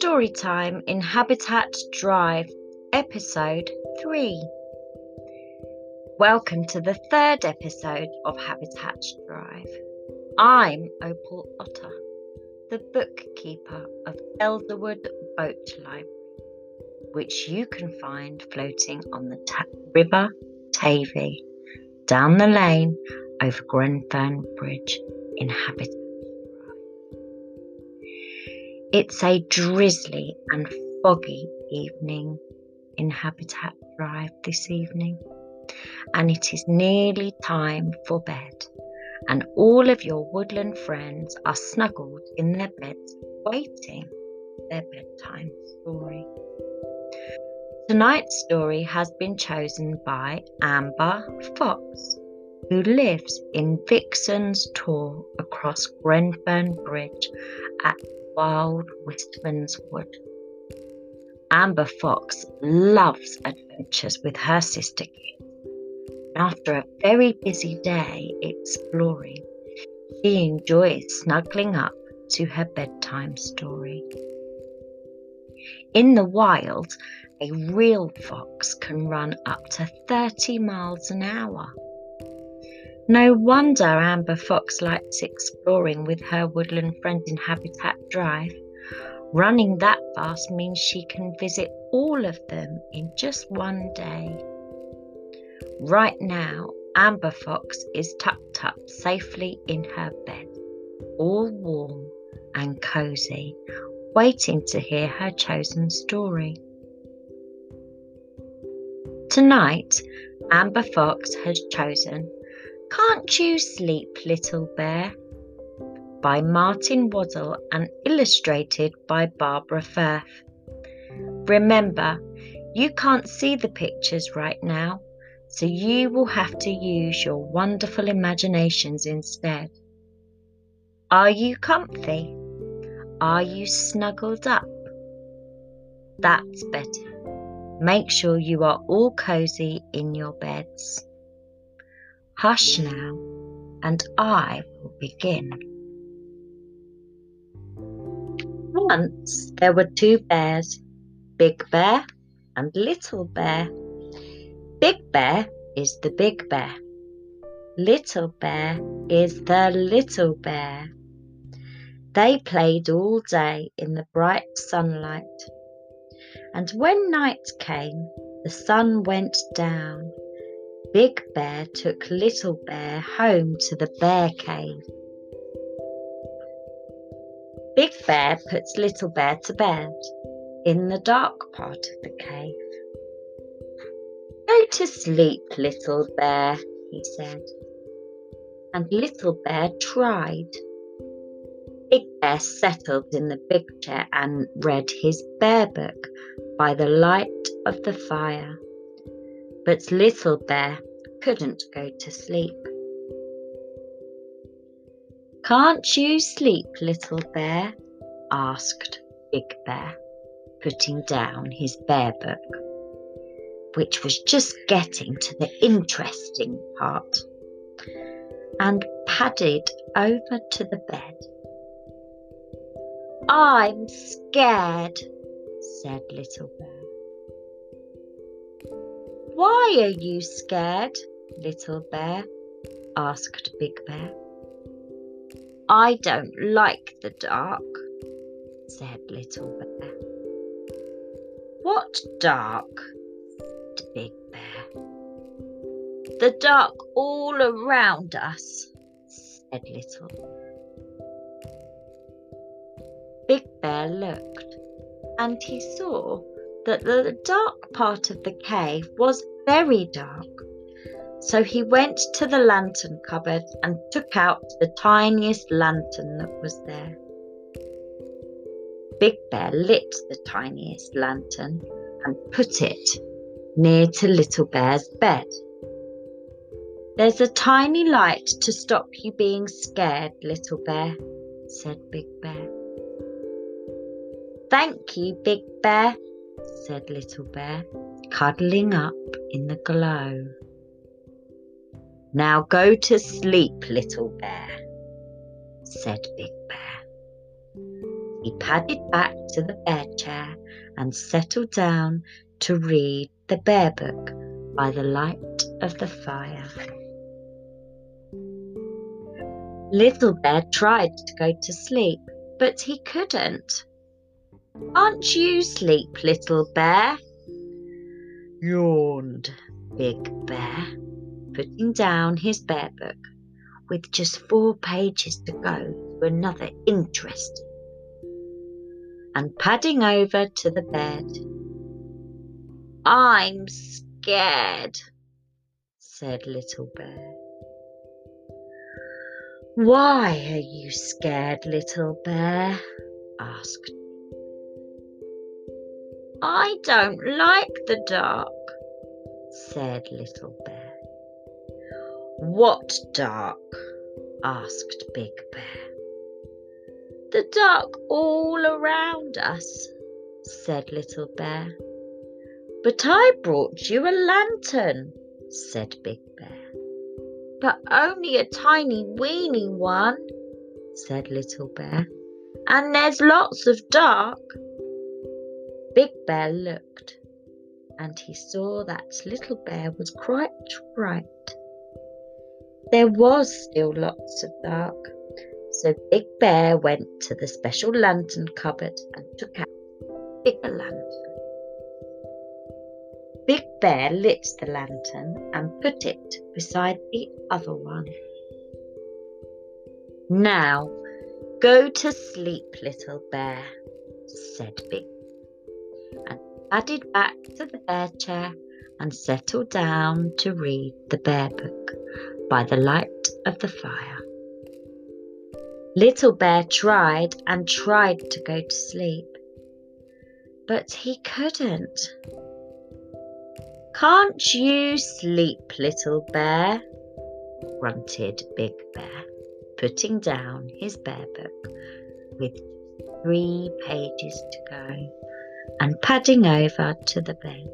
Storytime in Habitat Drive, Episode 3. Welcome to the third episode of Habitat Drive. I'm Opal Otter, the bookkeeper of Elderwood Boat Library, which you can find floating on the ta- River Tavy, down the lane over Grenfern Bridge in Habitat it's a drizzly and foggy evening in Habitat Drive this evening, and it is nearly time for bed, and all of your woodland friends are snuggled in their beds waiting their bedtime story. Tonight's story has been chosen by Amber Fox, who lives in Vixen's Tor across Grenfern Bridge at wild Wistman's Wood. Amber Fox loves adventures with her sister Kit. After a very busy day exploring, she enjoys snuggling up to her bedtime story. In the wild, a real fox can run up to 30 miles an hour. No wonder Amber Fox likes exploring with her woodland friend in Habitat Drive. Running that fast means she can visit all of them in just one day. Right now, Amber Fox is tucked up safely in her bed, all warm and cozy, waiting to hear her chosen story. Tonight, Amber Fox has chosen can't You Sleep, Little Bear? by Martin Waddell and illustrated by Barbara Firth. Remember, you can't see the pictures right now, so you will have to use your wonderful imaginations instead. Are you comfy? Are you snuggled up? That's better. Make sure you are all cozy in your beds. Hush now, and I will begin. Once there were two bears, Big Bear and Little Bear. Big Bear is the big bear. Little Bear is the little bear. They played all day in the bright sunlight. And when night came, the sun went down Big Bear took Little Bear home to the bear cave. Big Bear puts Little Bear to bed in the dark part of the cave. Go to sleep, Little Bear, he said. And Little Bear tried. Big Bear settled in the big chair and read his bear book by the light of the fire but Little Bear couldn't go to sleep. Can't you sleep, Little Bear? asked Big Bear, putting down his bear book, which was just getting to the interesting part, and padded over to the bed. I'm scared, said Little Bear. Why are you scared, little bear? asked Big Bear. I don't like the dark, said Little Bear. What dark? said Big Bear. The dark all around us, said Little. Big Bear looked, and he saw that the dark part of the cave was very dark. So he went to the lantern cupboard and took out the tiniest lantern that was there. Big Bear lit the tiniest lantern and put it near to Little Bear's bed. There's a tiny light to stop you being scared, Little Bear, said Big Bear. Thank you, Big Bear, said Little Bear, cuddling up in the glow. Now go to sleep, little bear, said Big Bear. He padded back to the bear chair and settled down to read the bear book by the light of the fire. Little Bear tried to go to sleep, but he couldn't. Aren't you sleep, little bear? yawned Big Bear, putting down his bear book with just four pages to go to another interesting and padding over to the bed. I'm scared, said Little Bear. Why are you scared, Little Bear? asked. I don't like the dark, said Little Bear. What dark? asked Big Bear. The dark all around us, said Little Bear. But I brought you a lantern, said Big Bear. But only a tiny weeny one, said Little Bear. And there's lots of dark. Big Bear looked, and he saw that Little Bear was quite right. There was still lots of dark, so Big Bear went to the special lantern cupboard and took out a bigger lantern. Big Bear lit the lantern and put it beside the other one. Now, go to sleep, little bear, said Big padded back to the bear chair and settled down to read the bear book by the light of the fire. Little Bear tried and tried to go to sleep, but he couldn't. Can't you sleep, little bear? grunted Big Bear, putting down his bear book with three pages to go and padding over to the bed.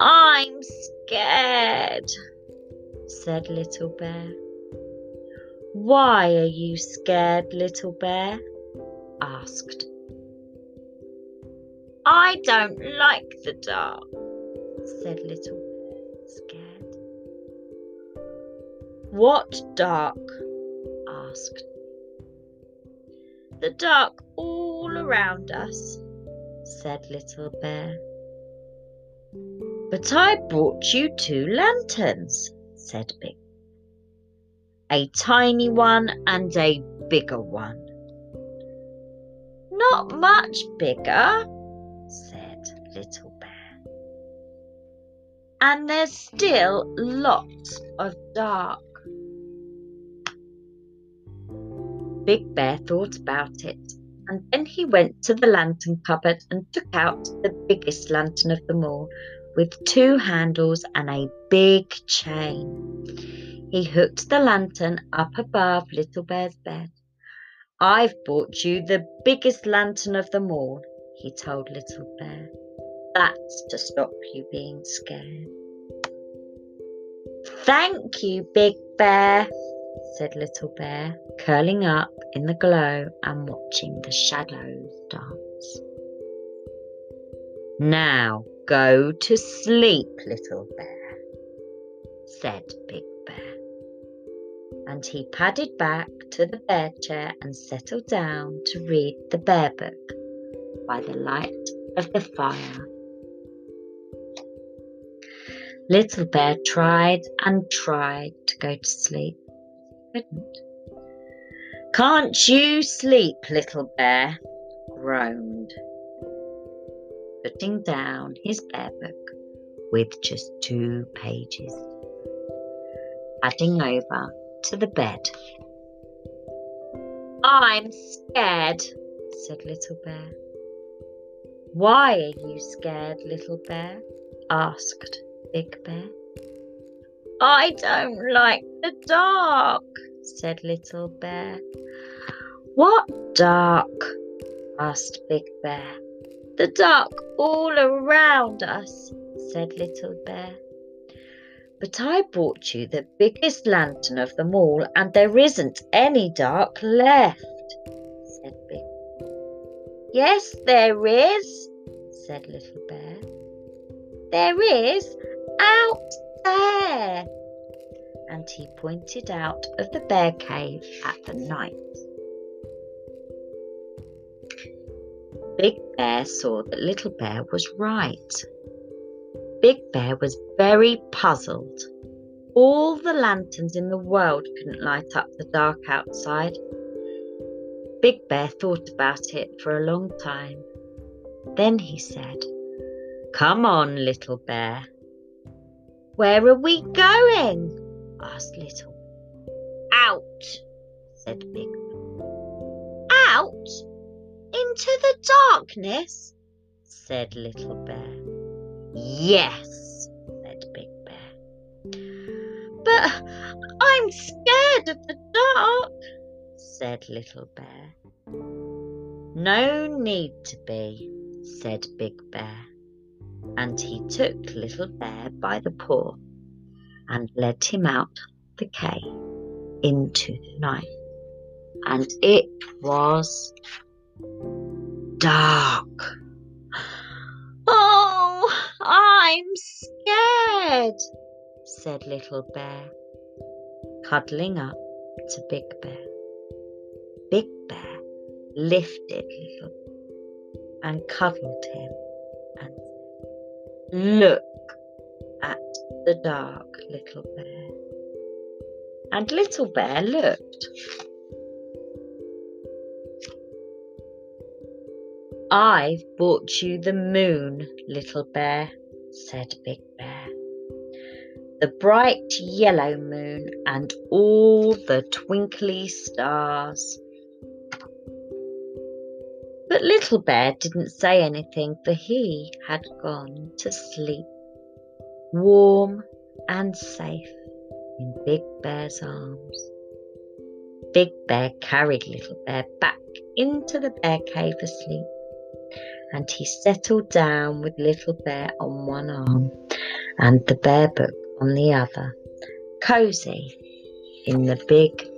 I'm scared, said Little Bear. Why are you scared, Little Bear? asked. I don't like the dark, said Little Bear, scared. What dark? asked. The dark all around us, said Little Bear. But I brought you two lanterns, said Big a tiny one and a bigger one. Not much bigger, said Little Bear. And there's still lots of dark. Big Bear thought about it, and then he went to the lantern cupboard and took out the biggest lantern of them all, with two handles and a big chain. He hooked the lantern up above Little Bear's bed. I've brought you the biggest lantern of them all, he told Little Bear. That's to stop you being scared. Thank you, Big Bear, said Little Bear, curling up in the glow and watching the shadows dance. Now go to sleep, Little Bear, said Big Bear. and he padded back to the bear chair and settled down to read the bear book by the light of the fire. Little Bear tried and tried to go to sleep. Couldn't. Can't you sleep, Little Bear? groaned, putting down his bear book with just two pages. Padding over to the bed. I'm scared, said Little Bear. Why are you scared, Little Bear? asked Big Bear. I don't like the dark, said Little Bear. What dark? asked Big Bear. The dark all around us, said Little Bear. But I bought you the biggest lantern of them all, and there isn't any dark left, said Big Bear. Yes, there is, said Little Bear. There is out there. He pointed out of the bear cave at the night. Big Bear saw that Little Bear was right. Big Bear was very puzzled. All the lanterns in the world couldn't light up the dark outside. Big Bear thought about it for a long time. Then he said, Come on, Little Bear. Where are we going? Asked Little. Out, said Big. Out? Into the darkness? said Little Bear. Yes, said Big Bear. But I'm scared of the dark, said Little Bear. No need to be, said Big Bear. And he took Little Bear by the paw and led him out the cave into the night. And it was dark. Oh, I'm scared, said Little Bear, cuddling up to Big Bear. Big Bear lifted Little and cuddled him and said, Look at the dark, Little Bear. And Little Bear looked. I've brought you the moon, Little Bear, said Big Bear. The bright yellow moon and all the twinkly stars. But Little Bear didn't say anything, for he had gone to sleep, warm and safe in Big Bear's arms. Big Bear carried Little Bear back into the bear cave asleep and he settled down with Little Bear on one arm and the bear book on the other, cosy in the big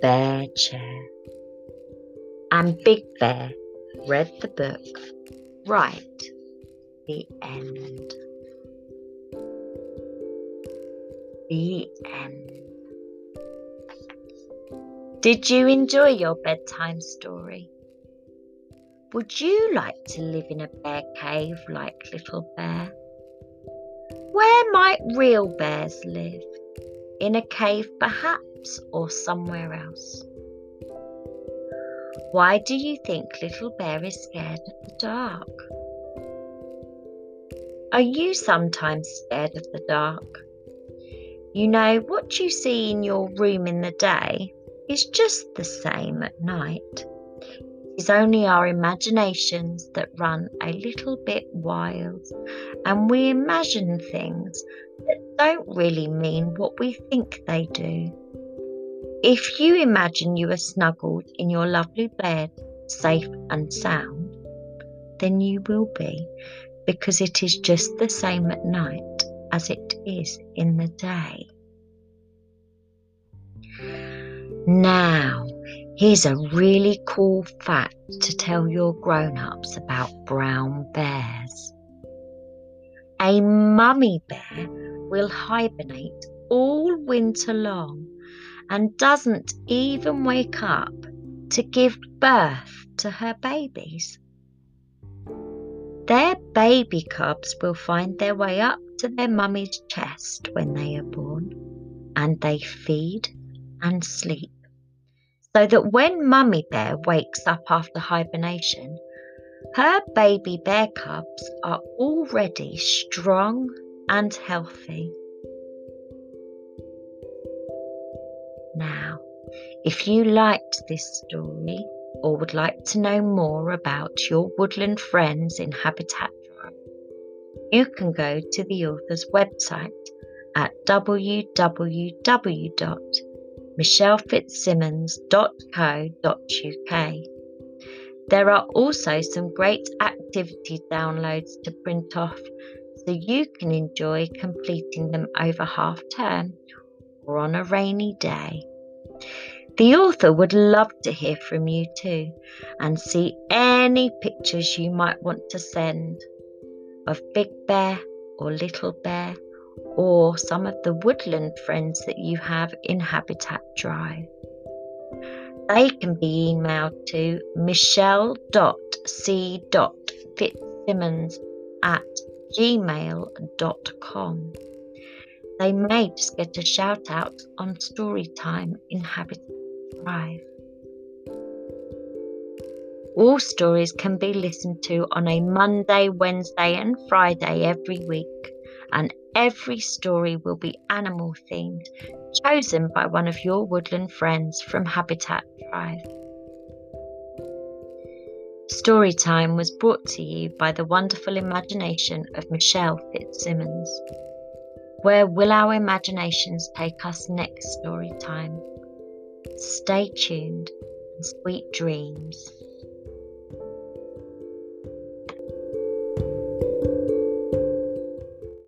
bear chair. And Big Bear read the book right the end. The end. Did you enjoy your bedtime story? Would you like to live in a bear cave like Little Bear? Where might real bears live? In a cave, perhaps, or somewhere else? Why do you think Little Bear is scared of the dark? Are you sometimes scared of the dark? You know, what you see in your room in the day is just the same at night It is only our imaginations that run a little bit wild, and we imagine things that don't really mean what we think they do. If you imagine you are snuggled in your lovely bed, safe and sound, then you will be, because it is just the same at night as it is in the day. Now, Here's a really cool fact to tell your grown ups about brown bears. A mummy bear will hibernate all winter long and doesn't even wake up to give birth to her babies. Their baby cubs will find their way up to their mummy's chest when they are born, and they feed and sleep so that when Mummy Bear wakes up after hibernation, her baby bear cubs are already strong and healthy. Now, if you liked this story or would like to know more about your woodland friends in Habitat Drive, you can go to the author's website at www michellefitzsimmons.co.uk. There are also some great activity downloads to print off so you can enjoy completing them over half term or on a rainy day. The author would love to hear from you too and see any pictures you might want to send of Big Bear or Little Bear or some of the woodland friends that you have in Habitat Drive. They can be emailed to michelle.c.fitzsimmons at gmail.com. They may just get a shout out on Storytime in Habitat Drive. All stories can be listened to on a Monday, Wednesday, and Friday every week, and every story will be animal themed, chosen by one of your woodland friends from Habitat Drive. Storytime was brought to you by the wonderful imagination of Michelle Fitzsimmons. Where will our imaginations take us next story time? Stay tuned and sweet dreams.